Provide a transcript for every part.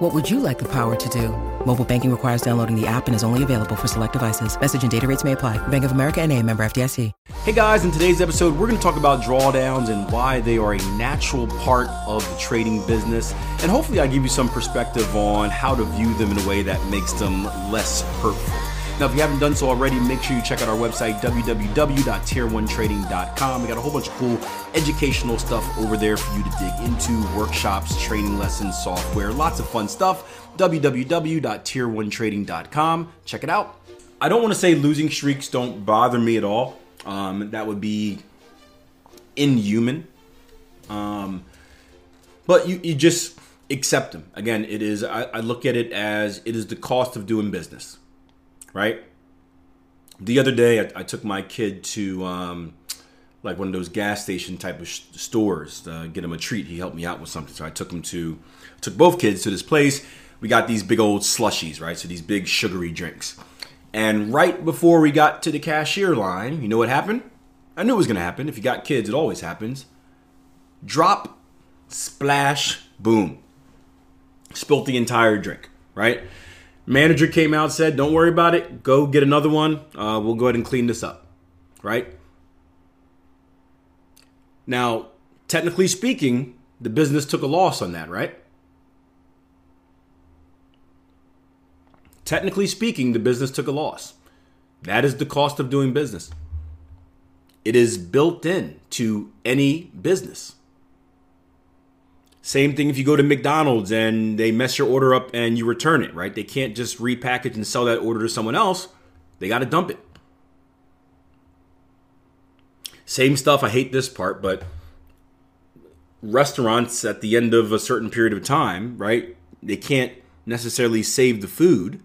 What would you like the power to do? Mobile banking requires downloading the app and is only available for select devices. Message and data rates may apply. Bank of America and a member FDIC. Hey guys, in today's episode, we're going to talk about drawdowns and why they are a natural part of the trading business. And hopefully I give you some perspective on how to view them in a way that makes them less hurtful. Now, if you haven't done so already, make sure you check out our website, www.tier1trading.com. We got a whole bunch of cool educational stuff over there for you to dig into workshops, training lessons, software, lots of fun stuff. www.tier1trading.com. Check it out. I don't want to say losing streaks don't bother me at all. Um, that would be inhuman. Um, but you, you just accept them. Again, it is, I, I look at it as it is the cost of doing business right? The other day, I, I took my kid to um, like one of those gas station type of sh- stores, uh, get him a treat. He helped me out with something, so I took him to took both kids to this place. We got these big old slushies, right? So these big sugary drinks. And right before we got to the cashier line, you know what happened? I knew it was going to happen. If you got kids, it always happens. Drop, splash, boom. Spilt the entire drink, right? Manager came out said, "Don't worry about it. Go get another one. Uh, we'll go ahead and clean this up." Right now, technically speaking, the business took a loss on that, right? Technically speaking, the business took a loss. That is the cost of doing business. It is built in to any business. Same thing if you go to McDonald's and they mess your order up and you return it, right? They can't just repackage and sell that order to someone else. They got to dump it. Same stuff. I hate this part, but restaurants at the end of a certain period of time, right? They can't necessarily save the food.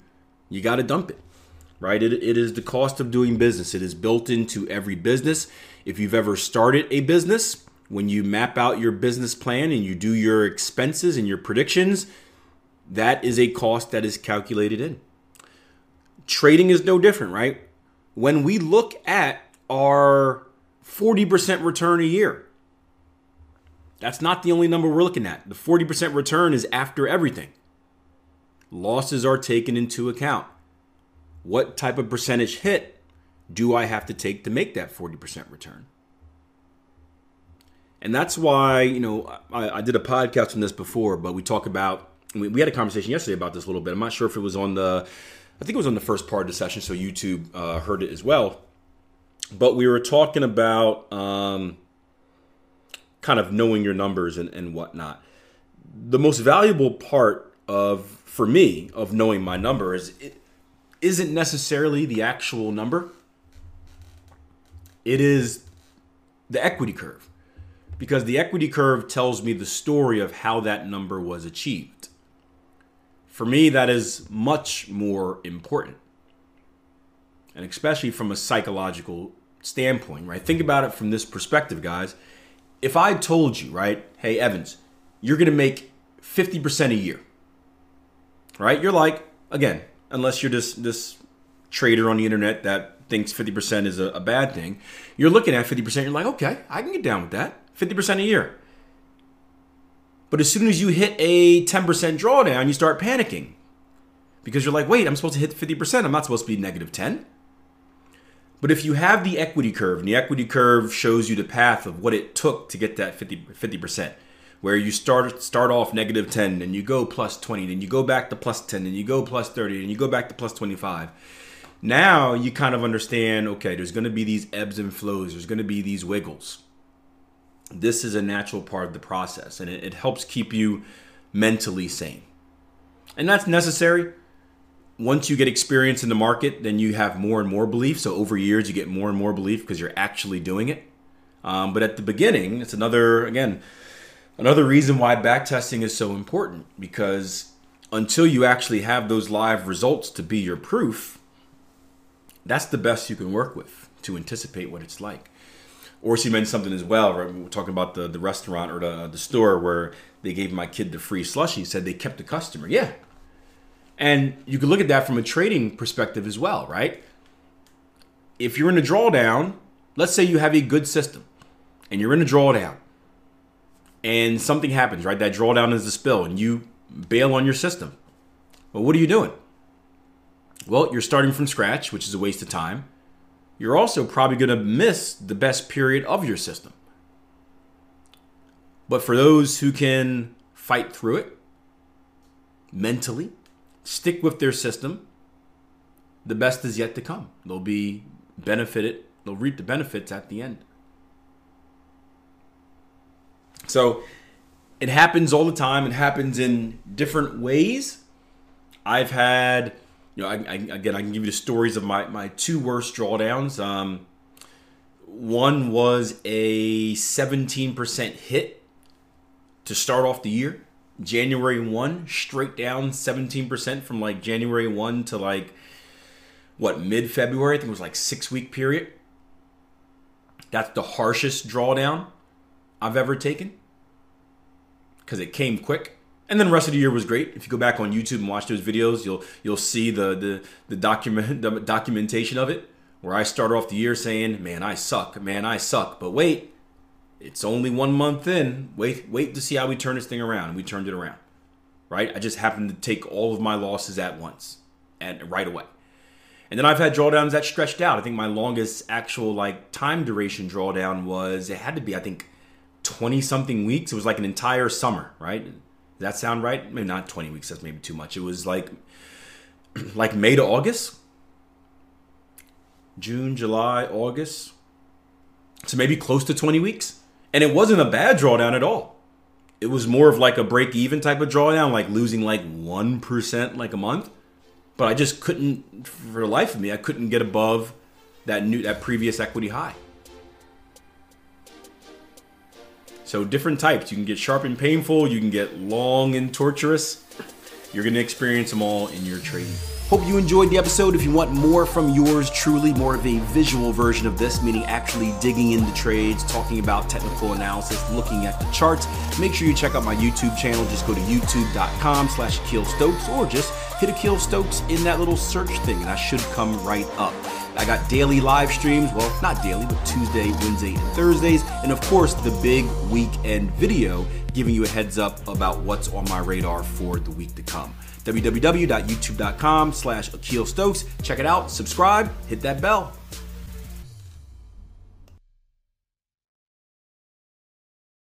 You got to dump it, right? It, it is the cost of doing business. It is built into every business. If you've ever started a business, when you map out your business plan and you do your expenses and your predictions, that is a cost that is calculated in. Trading is no different, right? When we look at our 40% return a year, that's not the only number we're looking at. The 40% return is after everything. Losses are taken into account. What type of percentage hit do I have to take to make that 40% return? And that's why, you know, I, I did a podcast on this before, but we talk about, we, we, had a conversation yesterday about this a little bit. I'm not sure if it was on the, I think it was on the first part of the session, so YouTube uh, heard it as well. But we were talking about um, kind of knowing your numbers and, and whatnot. The most valuable part of, for me, of knowing my number is it isn't necessarily the actual number. It is the equity curve because the equity curve tells me the story of how that number was achieved. For me, that is much more important. And especially from a psychological standpoint, right? Think about it from this perspective, guys. If I told you, right, hey, Evans, you're going to make 50% a year, right? You're like, again, unless you're this, this trader on the internet that thinks 50% is a, a bad thing, you're looking at 50%, you're like, okay, I can get down with that 50% a year. But as soon as you hit a 10% drawdown, you start panicking because you're like, wait, I'm supposed to hit 50%. I'm not supposed to be negative 10. But if you have the equity curve, and the equity curve shows you the path of what it took to get that 50, 50%, where you start start off negative 10, and you go plus 20, then you go back to plus 10, and you go plus 30, and you go back to plus 25. Now you kind of understand, okay, there's going to be these ebbs and flows, there's going to be these wiggles this is a natural part of the process and it, it helps keep you mentally sane. And that's necessary. Once you get experience in the market, then you have more and more belief. So over years, you get more and more belief because you're actually doing it. Um, but at the beginning, it's another, again, another reason why backtesting is so important because until you actually have those live results to be your proof, that's the best you can work with to anticipate what it's like. Or she mentioned something as well. Right? We are talking about the, the restaurant or the, the store where they gave my kid the free slushy. Said they kept the customer. Yeah, and you can look at that from a trading perspective as well, right? If you're in a drawdown, let's say you have a good system and you're in a drawdown and something happens, right? That drawdown is the spill and you bail on your system. Well, what are you doing? Well, you're starting from scratch, which is a waste of time. You're also probably going to miss the best period of your system. But for those who can fight through it mentally, stick with their system, the best is yet to come. They'll be benefited, they'll reap the benefits at the end. So it happens all the time. It happens in different ways. I've had, you know, I, I, again, I can give you the stories of my, my two worst drawdowns. Um, one was a 17% hit to start off the year. January 1, straight down 17% from like January 1 to like what, mid February? I think it was like six week period. That's the harshest drawdown I've ever taken because it came quick. And then the rest of the year was great. If you go back on YouTube and watch those videos, you'll you'll see the the the document the documentation of it where I started off the year saying, "Man, I suck. Man, I suck." But wait, it's only one month in. Wait, wait to see how we turn this thing around. And we turned it around. Right? I just happened to take all of my losses at once and right away. And then I've had drawdowns that stretched out. I think my longest actual like time duration drawdown was it had to be I think 20 something weeks. It was like an entire summer, right? Does that sound right? Maybe not 20 weeks, that's maybe too much. It was like like May to August. June, July, August. So maybe close to 20 weeks. And it wasn't a bad drawdown at all. It was more of like a break even type of drawdown, like losing like 1% like a month. But I just couldn't, for the life of me, I couldn't get above that new that previous equity high. So different types. You can get sharp and painful. You can get long and torturous. You're going to experience them all in your trading. Hope you enjoyed the episode. If you want more from yours truly, more of a visual version of this, meaning actually digging into trades, talking about technical analysis, looking at the charts, make sure you check out my YouTube channel. Just go to youtube.com slash Akil Stokes or just hit Akil Stokes in that little search thing and I should come right up. I got daily live streams, well, not daily, but Tuesday, Wednesday, and Thursdays, and of course the big weekend video giving you a heads up about what's on my radar for the week to come www.youtube.com slash Akil Stokes. Check it out, subscribe, hit that bell.